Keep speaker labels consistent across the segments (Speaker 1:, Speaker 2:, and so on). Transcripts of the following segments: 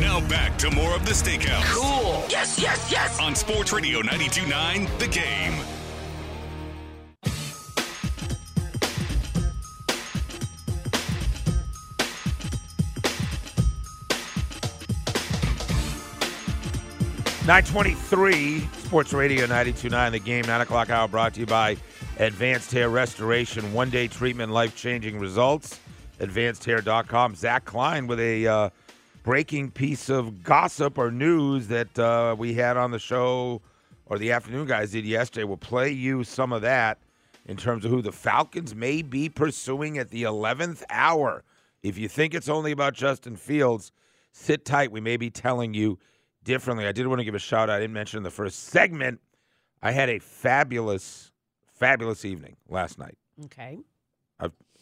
Speaker 1: Now back to more of the Steakhouse
Speaker 2: Cool. Yes, yes, yes.
Speaker 1: on Sports Radio 92.9 The Game.
Speaker 3: Nine twenty-three, Sports Radio 92.9 The Game, 9 o'clock hour brought to you by Advanced Hair Restoration. One-day treatment, life-changing results. AdvancedHair.com. Zach Klein with a uh, breaking piece of gossip or news that uh, we had on the show, or the afternoon guys did yesterday. We'll play you some of that in terms of who the Falcons may be pursuing at the 11th hour. If you think it's only about Justin Fields, sit tight. We may be telling you differently. I did want to give a shout out. I didn't mention in the first segment. I had a fabulous, fabulous evening last night.
Speaker 4: Okay.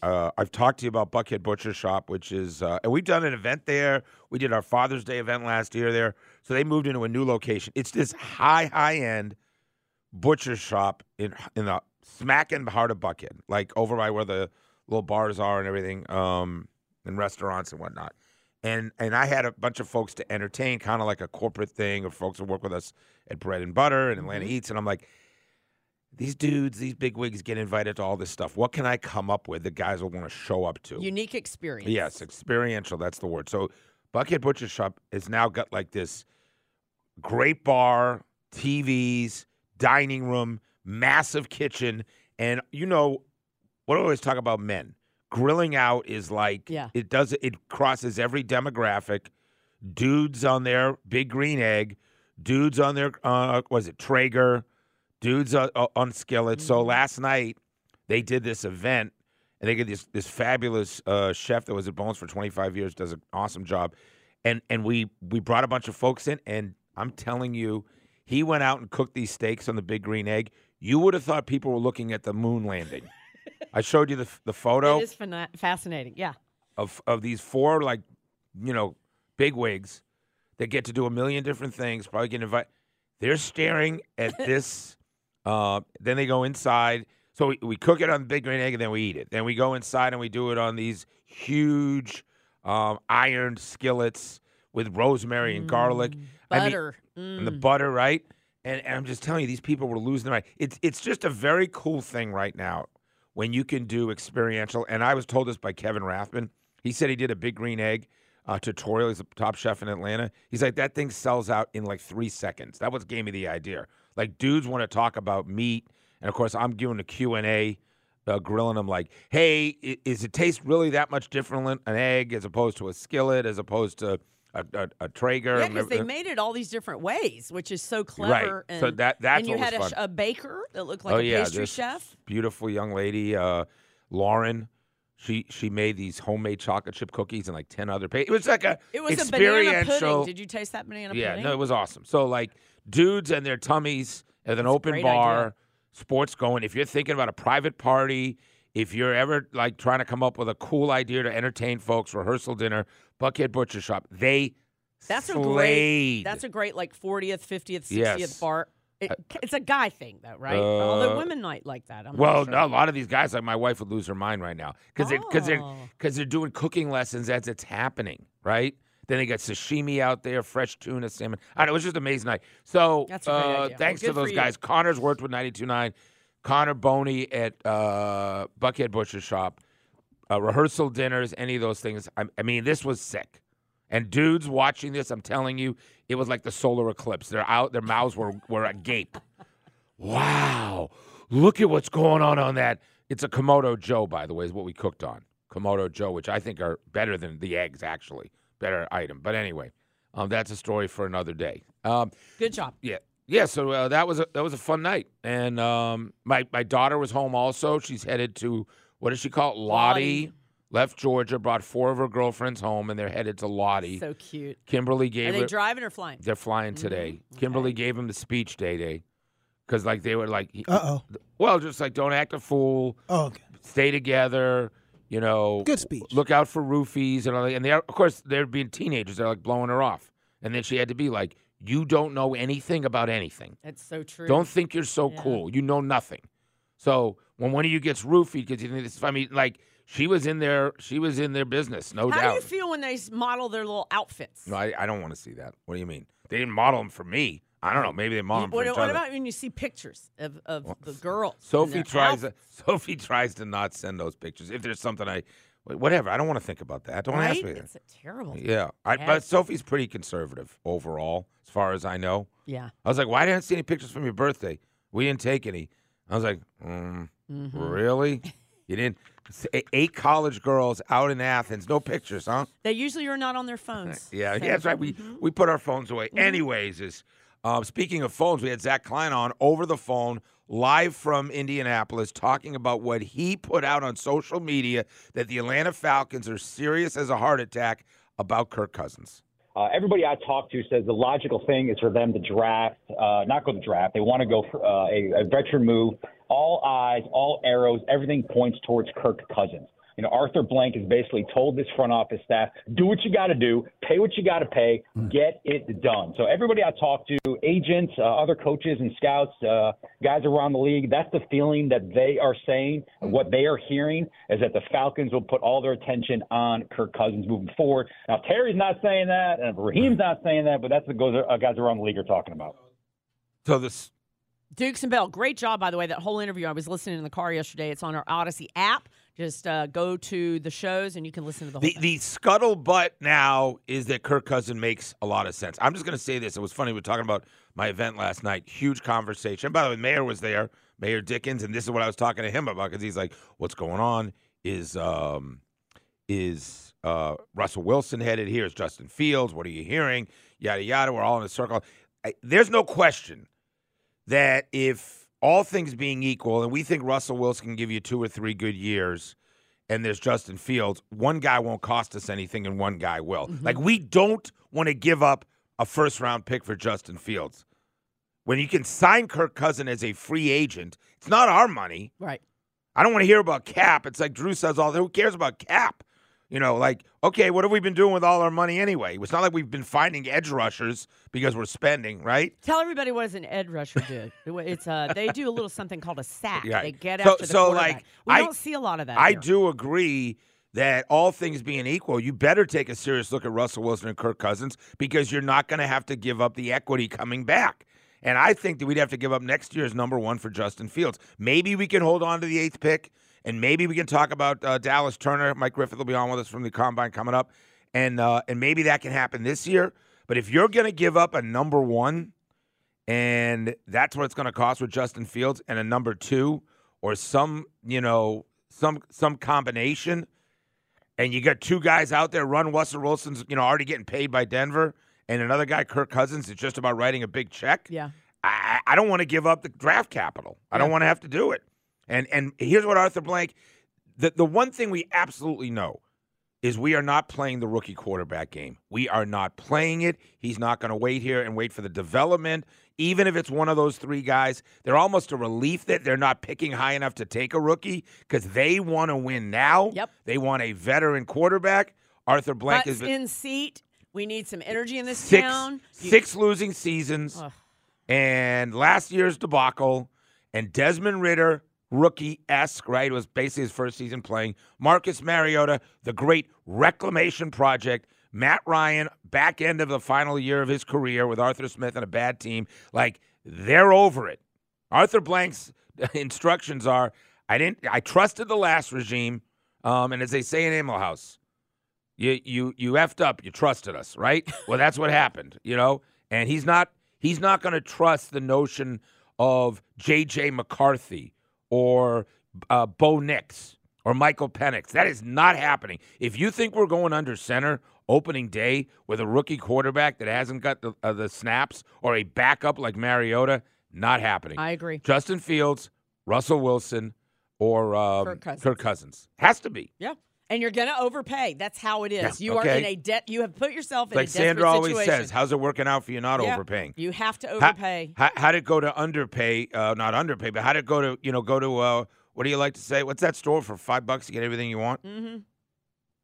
Speaker 3: I've uh, I've talked to you about Buckhead Butcher Shop, which is, uh, and we've done an event there. We did our Father's Day event last year there. So they moved into a new location. It's this high, high end butcher shop in in the smack in the heart of Buckhead, like over by where the little bars are and everything, um, and restaurants and whatnot. And and I had a bunch of folks to entertain, kind of like a corporate thing, of folks who work with us at Bread and Butter and Atlanta Eats. And I'm like, these dudes, these big wigs get invited to all this stuff. What can I come up with that guys will want to show up to?
Speaker 4: Unique experience.
Speaker 3: Yes, experiential. That's the word. So, Buckhead Butcher Shop has now got like this great bar, TVs, dining room, massive kitchen, and you know what I always talk about men grilling out is like
Speaker 4: Yeah.
Speaker 3: it does it crosses every demographic. Dudes on their big green egg, dudes on their uh, was it Traeger, dudes uh, on skillet. So last night they did this event and they get this this fabulous uh, chef that was at Bones for 25 years, does an awesome job, and and we we brought a bunch of folks in, and I'm telling you, he went out and cooked these steaks on the big green egg. You would have thought people were looking at the moon landing. I showed you the the photo
Speaker 4: It is fascinating. Yeah.
Speaker 3: of of these four like you know big wigs that get to do a million different things probably get invited they're staring at this uh, then they go inside so we, we cook it on the big green egg and then we eat it then we go inside and we do it on these huge um, ironed skillets with rosemary and garlic I mean,
Speaker 4: Butter.
Speaker 3: and the
Speaker 4: Mm.
Speaker 3: butter, right? And, and I'm just telling you, these people were losing their mind. It's it's just a very cool thing right now when you can do experiential. And I was told this by Kevin Rathbun. He said he did a big green egg uh, tutorial. He's a top chef in Atlanta. He's like that thing sells out in like three seconds. That was gave me the idea. Like dudes want to talk about meat, and of course I'm doing the Q and A. Uh, grilling them like, hey, is it taste really that much different than an egg as opposed to a skillet, as opposed to a, a, a Traeger?
Speaker 4: Yeah, because they made it all these different ways, which is so clever.
Speaker 3: Right. So
Speaker 4: And,
Speaker 3: that- that's
Speaker 4: and you had a, a baker that looked like
Speaker 3: oh
Speaker 4: a
Speaker 3: yeah,
Speaker 4: pastry chef.
Speaker 3: beautiful young lady, uh, Lauren. She she made these homemade chocolate chip cookies and like ten other. Pa- it was like a
Speaker 4: It was a banana pudding. Did you taste that banana
Speaker 3: yeah,
Speaker 4: pudding?
Speaker 3: no, it was awesome. So like dudes and their tummies at an
Speaker 4: That's
Speaker 3: open bar,
Speaker 4: idea.
Speaker 3: sports going. If you're thinking about a private party, if you're ever like trying to come up with a cool idea to entertain folks, rehearsal dinner, Buckhead Butcher Shop, they
Speaker 4: That's a great. That's a great like 40th, 50th, 60th
Speaker 3: Yes.
Speaker 4: bar. It, it's a guy thing though, right? Although
Speaker 3: Uh,
Speaker 4: women might like that. I'm
Speaker 3: Well,
Speaker 4: sure.
Speaker 3: no, a lot of these guys, like my wife, would lose her mind right now because they because they're
Speaker 4: Oh.
Speaker 3: because they're doing cooking lessons as it's happening, right? Then they got sashimi out there, fresh tuna, salmon. I don't know, it was just an amazing night. So,
Speaker 4: That's a great
Speaker 3: uh,
Speaker 4: idea.
Speaker 3: thanks
Speaker 4: Well,
Speaker 3: to
Speaker 4: good
Speaker 3: those
Speaker 4: for you.
Speaker 3: guys. Connor's worked with 92.9. Connor Boney at uh, Buckhead Butcher Shop. Uh, rehearsal dinners, any of those things. I, I mean, this was sick. And dudes watching this, I'm telling you, it was like the solar eclipse. They're out, their mouths were, were agape. Wow. Look at what's going on on that. It's a Kamado Joe, by the way, is what we cooked on. Kamado Joe, which I think are better than the eggs, actually. Better item. But anyway, um, that's a story for another day. Um,
Speaker 4: Good job.
Speaker 3: yeah. Yeah, so uh, that was a that was a fun night, and um, my my daughter was home also. She's headed to what does she call it? Lottie.
Speaker 4: Lottie.
Speaker 3: Left Georgia, brought four of her girlfriends home, and they're headed to Lottie.
Speaker 4: So cute.
Speaker 3: Kimberly
Speaker 4: Are
Speaker 3: gave
Speaker 4: they
Speaker 3: her.
Speaker 4: driving or flying?
Speaker 3: They're flying today. Kimberly gave him the speech day day, because like they were like,
Speaker 5: Uh oh.
Speaker 3: well, just like don't act a fool,
Speaker 5: Oh, okay.
Speaker 3: stay together, you know.
Speaker 5: Good speech.
Speaker 3: Look out for roofies and all that. And they are, of course, they're being teenagers. They're like blowing her off, and then she had to be like, "You don't know anything about anything.
Speaker 4: That's so true.
Speaker 3: Don't think you're so
Speaker 4: Yeah.
Speaker 3: cool. You know nothing." So when one of you gets roofied because you think this, I mean, like she was in their she was in their business, no
Speaker 4: How
Speaker 3: doubt.
Speaker 4: How do you feel when they model their little outfits?
Speaker 3: no, I, I don't want to see that. What do you mean? They didn't model them for me. I don't know. Maybe they mom.
Speaker 4: what, what about when you see pictures of, of the girls?
Speaker 3: Sophie tries. To. Sophie tries to not send those pictures. If there's something I, whatever. I don't want to think about that. Don't
Speaker 4: right?
Speaker 3: ask me. that.
Speaker 4: It's a terrible.
Speaker 3: Yeah, I, but Sophie's pretty conservative overall, as far as I know.
Speaker 4: Yeah.
Speaker 3: I was like, "Why didn't I see any pictures from your birthday? We didn't take any." I was like, mm,
Speaker 4: Mm-hmm.
Speaker 3: "Really? You didn't?" Eight college girls out in Athens, no pictures, huh?
Speaker 4: They usually are not on their phones.
Speaker 3: Yeah,
Speaker 4: So-
Speaker 3: yeah, that's right. We
Speaker 4: Mhm.
Speaker 3: we put our phones away. Anyways, is um, speaking of phones, we had Zach Klein on over the phone, live from Indianapolis, talking about what he put out on social media that the Atlanta Falcons are serious as a heart attack about Kirk Cousins.
Speaker 5: Uh, everybody I talk to says the logical thing is for them to draft, uh, not go to draft. They want to go for uh, a, a veteran move. All eyes, all arrows, everything points towards Kirk Cousins. You know, Arthur Blank has basically told this front office staff, do what you got to do, pay what you got to pay, get it done. So everybody I talk to, agents, uh, other coaches and scouts, uh, guys around the league, that's the feeling that they are saying. What they are hearing is that the Falcons will put all their attention on Kirk Cousins moving forward. Now Terry's not saying that, and Raheem's not saying that, but that's what goes, uh, guys around the league are talking about.
Speaker 3: So this
Speaker 4: Dukes and Bell, great job, by the way. That whole interview, I was listening in the car yesterday. It's on our Audacy app. Just uh, go to the shows and you can listen to the whole
Speaker 3: the
Speaker 4: thing.
Speaker 3: the scuttlebutt now is that Kirk Cousin makes a lot of sense. I'm just going to say this. It was funny. We were talking about my event last night. Huge conversation. By the way, Mayor was there, Mayor Dickens, and this is what I was talking to him about because he's like, "What's going on? Is um, is uh, Russell Wilson headed here? Is Justin Fields? What are you hearing? Yada yada. We're all in a circle. I, there's no question that if all things being equal, and we think Russell Wilson can give you two or three good years, and there's Justin Fields, one guy won't cost us anything, and one guy will. Mm-hmm. Like we don't want to give up a first round pick for Justin Fields. When you can sign Kirk Cousin as a free agent, it's not our money.
Speaker 4: right.
Speaker 3: I don't want to hear about cap. It's like Drew says all. Who cares about cap? You know, like okay, what have we been doing with all our money anyway? It's not like we've been finding edge rushers because we're spending, right?
Speaker 4: Tell everybody what does an edge rusher do. It's uh, they do a little something called a sack.
Speaker 3: Yeah.
Speaker 4: They get
Speaker 3: So-
Speaker 4: after the
Speaker 3: so,
Speaker 4: quarterback.
Speaker 3: like,
Speaker 4: we
Speaker 3: I-
Speaker 4: don't see a lot of that.
Speaker 3: I
Speaker 4: here.
Speaker 3: do agree that all things being equal, you better take a serious look at Russell Wilson and Kirk Cousins because you're not going to have to give up the equity coming back. And I think that we'd have to give up next year's number one for Justin Fields. Maybe we can hold on to the eighth pick, and maybe we can talk about uh, Dallas Turner. Mike Griffith will be on with us from the combine coming up, and uh, and maybe that can happen this year. But if you're going to give up a number one, and that's what it's going to cost with Justin Fields, and a number two, or some you know some some combination, and you got two guys out there. Run Russell Wilson's you know already getting paid by Denver, and another guy Kirk Cousins is just about writing a big check.
Speaker 4: Yeah.
Speaker 3: I, I don't want to give up the draft capital. I don't want to have to do it. And and here's what Arthur Blank, the the one thing we absolutely know is we are not playing the rookie quarterback game. We are not playing it. He's not going to wait here and wait for the development. Even if it's one of those three guys, they're almost a relief that they're not picking high enough to take a rookie because they want to win now.
Speaker 4: Yep.
Speaker 3: They want a veteran quarterback. Arthur Blank
Speaker 4: Butts
Speaker 3: is
Speaker 4: in seat. We need some energy in this
Speaker 3: six
Speaker 4: town. You-
Speaker 3: six losing seasons
Speaker 4: Ugh.
Speaker 3: and last year's debacle and Desmond Ridder rookie esque right it was basically his first season playing Marcus Mariota the great reclamation project Matt Ryan back end of the final year of his career with Arthur Smith and a bad team like they're over it Arthur Blank's instructions are I didn't I trusted the last regime um, and as they say in Animal House you you you effed up. You trusted us, right? Well, that's what happened, you know. And he's not he's not going to trust the notion of J.J. McCarthy or uh, Bo Nix or Michael Penix. That is not happening. If you think we're going under center opening day with a rookie quarterback that hasn't got the, uh, the snaps or a backup like Mariota, not happening.
Speaker 4: I agree.
Speaker 3: Justin Fields, Russell Wilson, or um,
Speaker 4: Kirk Cousins.
Speaker 3: Kirk Cousins has to be.
Speaker 4: Yeah. And you're gonna overpay. That's how it is.
Speaker 3: Yeah,
Speaker 4: You are in a debt. You have put yourself in
Speaker 3: like
Speaker 4: a desperate
Speaker 3: Sandra always
Speaker 4: situation.
Speaker 3: says, how's it working out for you not
Speaker 4: Yeah.
Speaker 3: overpaying?
Speaker 4: You have to overpay.
Speaker 3: How, how'd it go to underpay? Uh, not underpay, but how did it go to you know go to uh, what do you like to say? What's that store for five bucks you get everything you want?
Speaker 4: mm-hmm.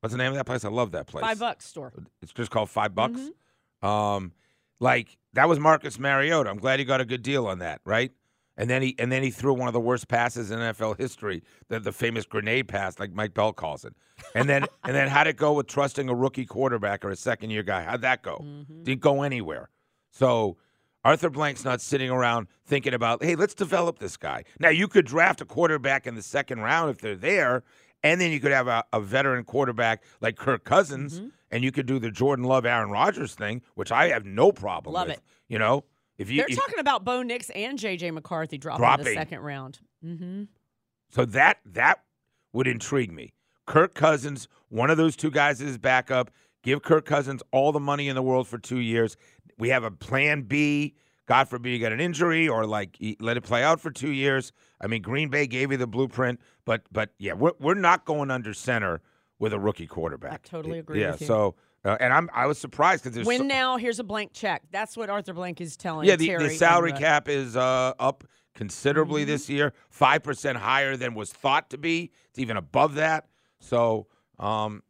Speaker 3: What's the name of that place? I love that place.
Speaker 4: Five bucks store.
Speaker 3: It's just called five bucks.
Speaker 4: Mm-hmm.
Speaker 3: Um, like that was Marcus Mariota. I'm glad he got a good deal on that, right? And then he and then he threw one of the worst passes in NFL history, the, the famous grenade pass, like Mike Bell calls it. And then and then how'd it go with trusting a rookie quarterback or a second year guy? How'd that go? Didn't go anywhere. So Arthur Blank's not sitting around thinking about, hey, let's develop this guy. Now you could draft a quarterback in the second round if they're there, and then you could have a, a veteran quarterback like Kirk Cousins,
Speaker 4: Mm-hmm.
Speaker 3: and you could do the Jordan Love, Aaron Rodgers thing, which I have no problem
Speaker 4: Love
Speaker 3: with.
Speaker 4: it.
Speaker 3: You know, if you
Speaker 4: They're
Speaker 3: if-
Speaker 4: talking about Bo Nix and J.J. McCarthy dropping, in the second round. Mm-hmm.
Speaker 3: So that that would intrigue me. Kirk Cousins, one of those two guys is backup. Give Kirk Cousins all the money in the world for two years. We have a plan B. God forbid you get an injury or like let it play out for two years. I mean, Green Bay gave you the blueprint, but but yeah, we're we're not going under center with a rookie quarterback.
Speaker 4: I totally agree
Speaker 3: Yeah,
Speaker 4: with you.
Speaker 3: so uh, and I'm I was surprised because there's
Speaker 4: Win
Speaker 3: so-
Speaker 4: now. Here's a blank check. That's what Arthur Blank is telling.
Speaker 3: yeah, the,
Speaker 4: Terry
Speaker 3: the
Speaker 4: and,
Speaker 3: salary
Speaker 4: uh,
Speaker 3: cap is uh, up considerably
Speaker 4: Mm-hmm.
Speaker 3: this year, five percent higher than was thought to be. It's even above that. So, um,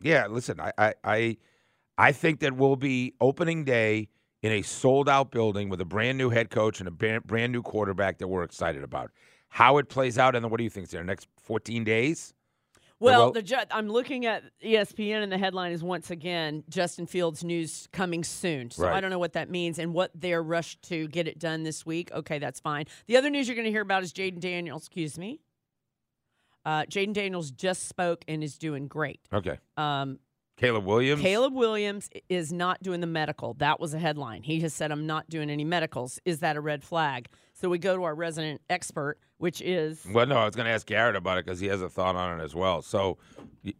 Speaker 3: yeah, listen, I, I, I, I think that we'll be opening day in a sold out building with a brand new head coach and a brand, brand new quarterback that we're excited about. How it plays out, and then what do you think? Is there next 14 days?
Speaker 4: Well,
Speaker 3: well-
Speaker 4: the ju- I'm looking at ESPN, and the headline is once again Justin Fields news coming soon. So I don't know what that means and what they're rushed to get it done this week. Okay, that's fine. The other news you're going to hear about is Jayden Daniels. Excuse me. Uh, Jayden Daniels just spoke and is doing great.
Speaker 3: Okay.
Speaker 4: Um,
Speaker 3: Caleb Williams.
Speaker 4: Caleb Williams is not doing the medical. That was a headline. He has said, I'm not doing any medicals. Is that a red flag? So we go to our resident expert, which is
Speaker 3: Well, no, I was going to ask Garrett about it because he has a thought on it as well. So,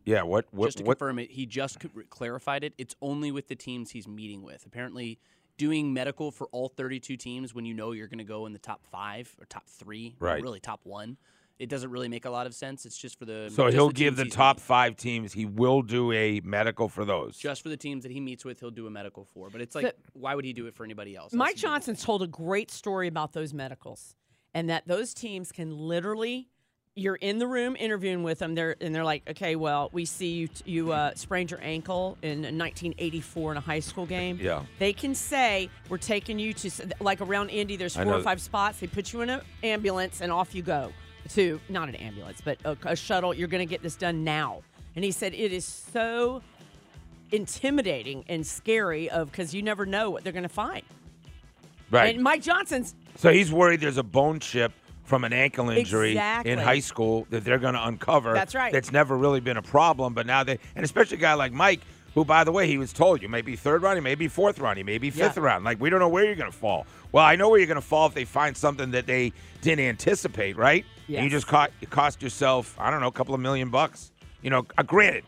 Speaker 3: yeah, what, what,
Speaker 6: just to
Speaker 3: what?
Speaker 6: confirm it, he just clarified it. It's only with the teams he's meeting with. Apparently, doing medical for all 32 teams when you know you're going to go in the top five or top three, or
Speaker 3: Right.
Speaker 6: really top one, it doesn't really make a lot of sense. It's just for the
Speaker 3: So he'll
Speaker 6: the
Speaker 3: give the top
Speaker 6: meeting.
Speaker 3: five teams. He will do a medical for those.
Speaker 6: Just for the teams that he meets with, he'll do a medical for. But it's
Speaker 4: So-
Speaker 6: like, why would he do it for anybody else?
Speaker 4: Mike
Speaker 6: That's
Speaker 4: Johnson told a great story about those medicals and that those teams can literally you're in the room interviewing with them they're and they're like okay well we see you you uh, sprained your ankle in 1984 in a high school game
Speaker 3: Yeah.
Speaker 4: they can say we're taking you to like around Indy there's four or five spots they put you in an ambulance and off you go to not an ambulance but a, a shuttle you're going to get this done now and he said it is so intimidating and scary of because you never know what they're going to find
Speaker 3: right.
Speaker 4: and Mike Johnson's
Speaker 3: so he's worried there's a bone chip from an ankle injury
Speaker 4: Exactly.
Speaker 3: in high school that they're going to uncover.
Speaker 4: That's right.
Speaker 3: That's never really been a problem, but now they, and especially a guy like Mike, who, by the way, he was told you may be third round, he may be fourth round, he may be fifth
Speaker 4: Yeah.
Speaker 3: round. Like we don't know where you're going to fall. Well, I know where you're going to fall if they find something that they didn't anticipate, right? And you just caught, you cost yourself, I don't know, a couple of million bucks. You know, uh, granted,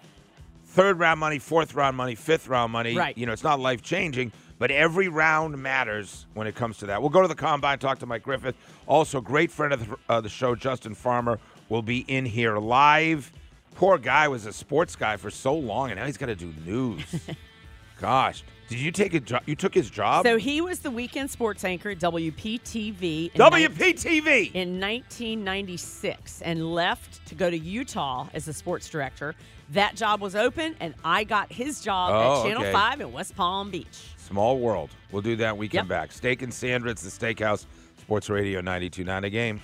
Speaker 3: third round money, fourth round money, fifth round money.
Speaker 4: Right.
Speaker 3: You know, it's not life changing, but every round matters when it comes to that. We'll go to the combine, talk to Mike Griffith. Also, great friend of the, uh, the show, Justin Farmer, will be in here live. Poor guy was a sports guy for so long, and now he's got to do news. Gosh, did you take a job? You took his job?
Speaker 4: So he was the weekend sports anchor at WPTV. in
Speaker 3: WPTV.
Speaker 4: in 1996 and left to go to Utah as a sports director. That job was open, and I got his job
Speaker 3: Oh,
Speaker 4: at Channel
Speaker 3: okay.
Speaker 4: 5 in West Palm Beach.
Speaker 3: Small world. We'll do that when we come
Speaker 4: Yep.
Speaker 3: back. Steak and Sandra, it's the Steakhouse, Sports Radio 92.9 A game.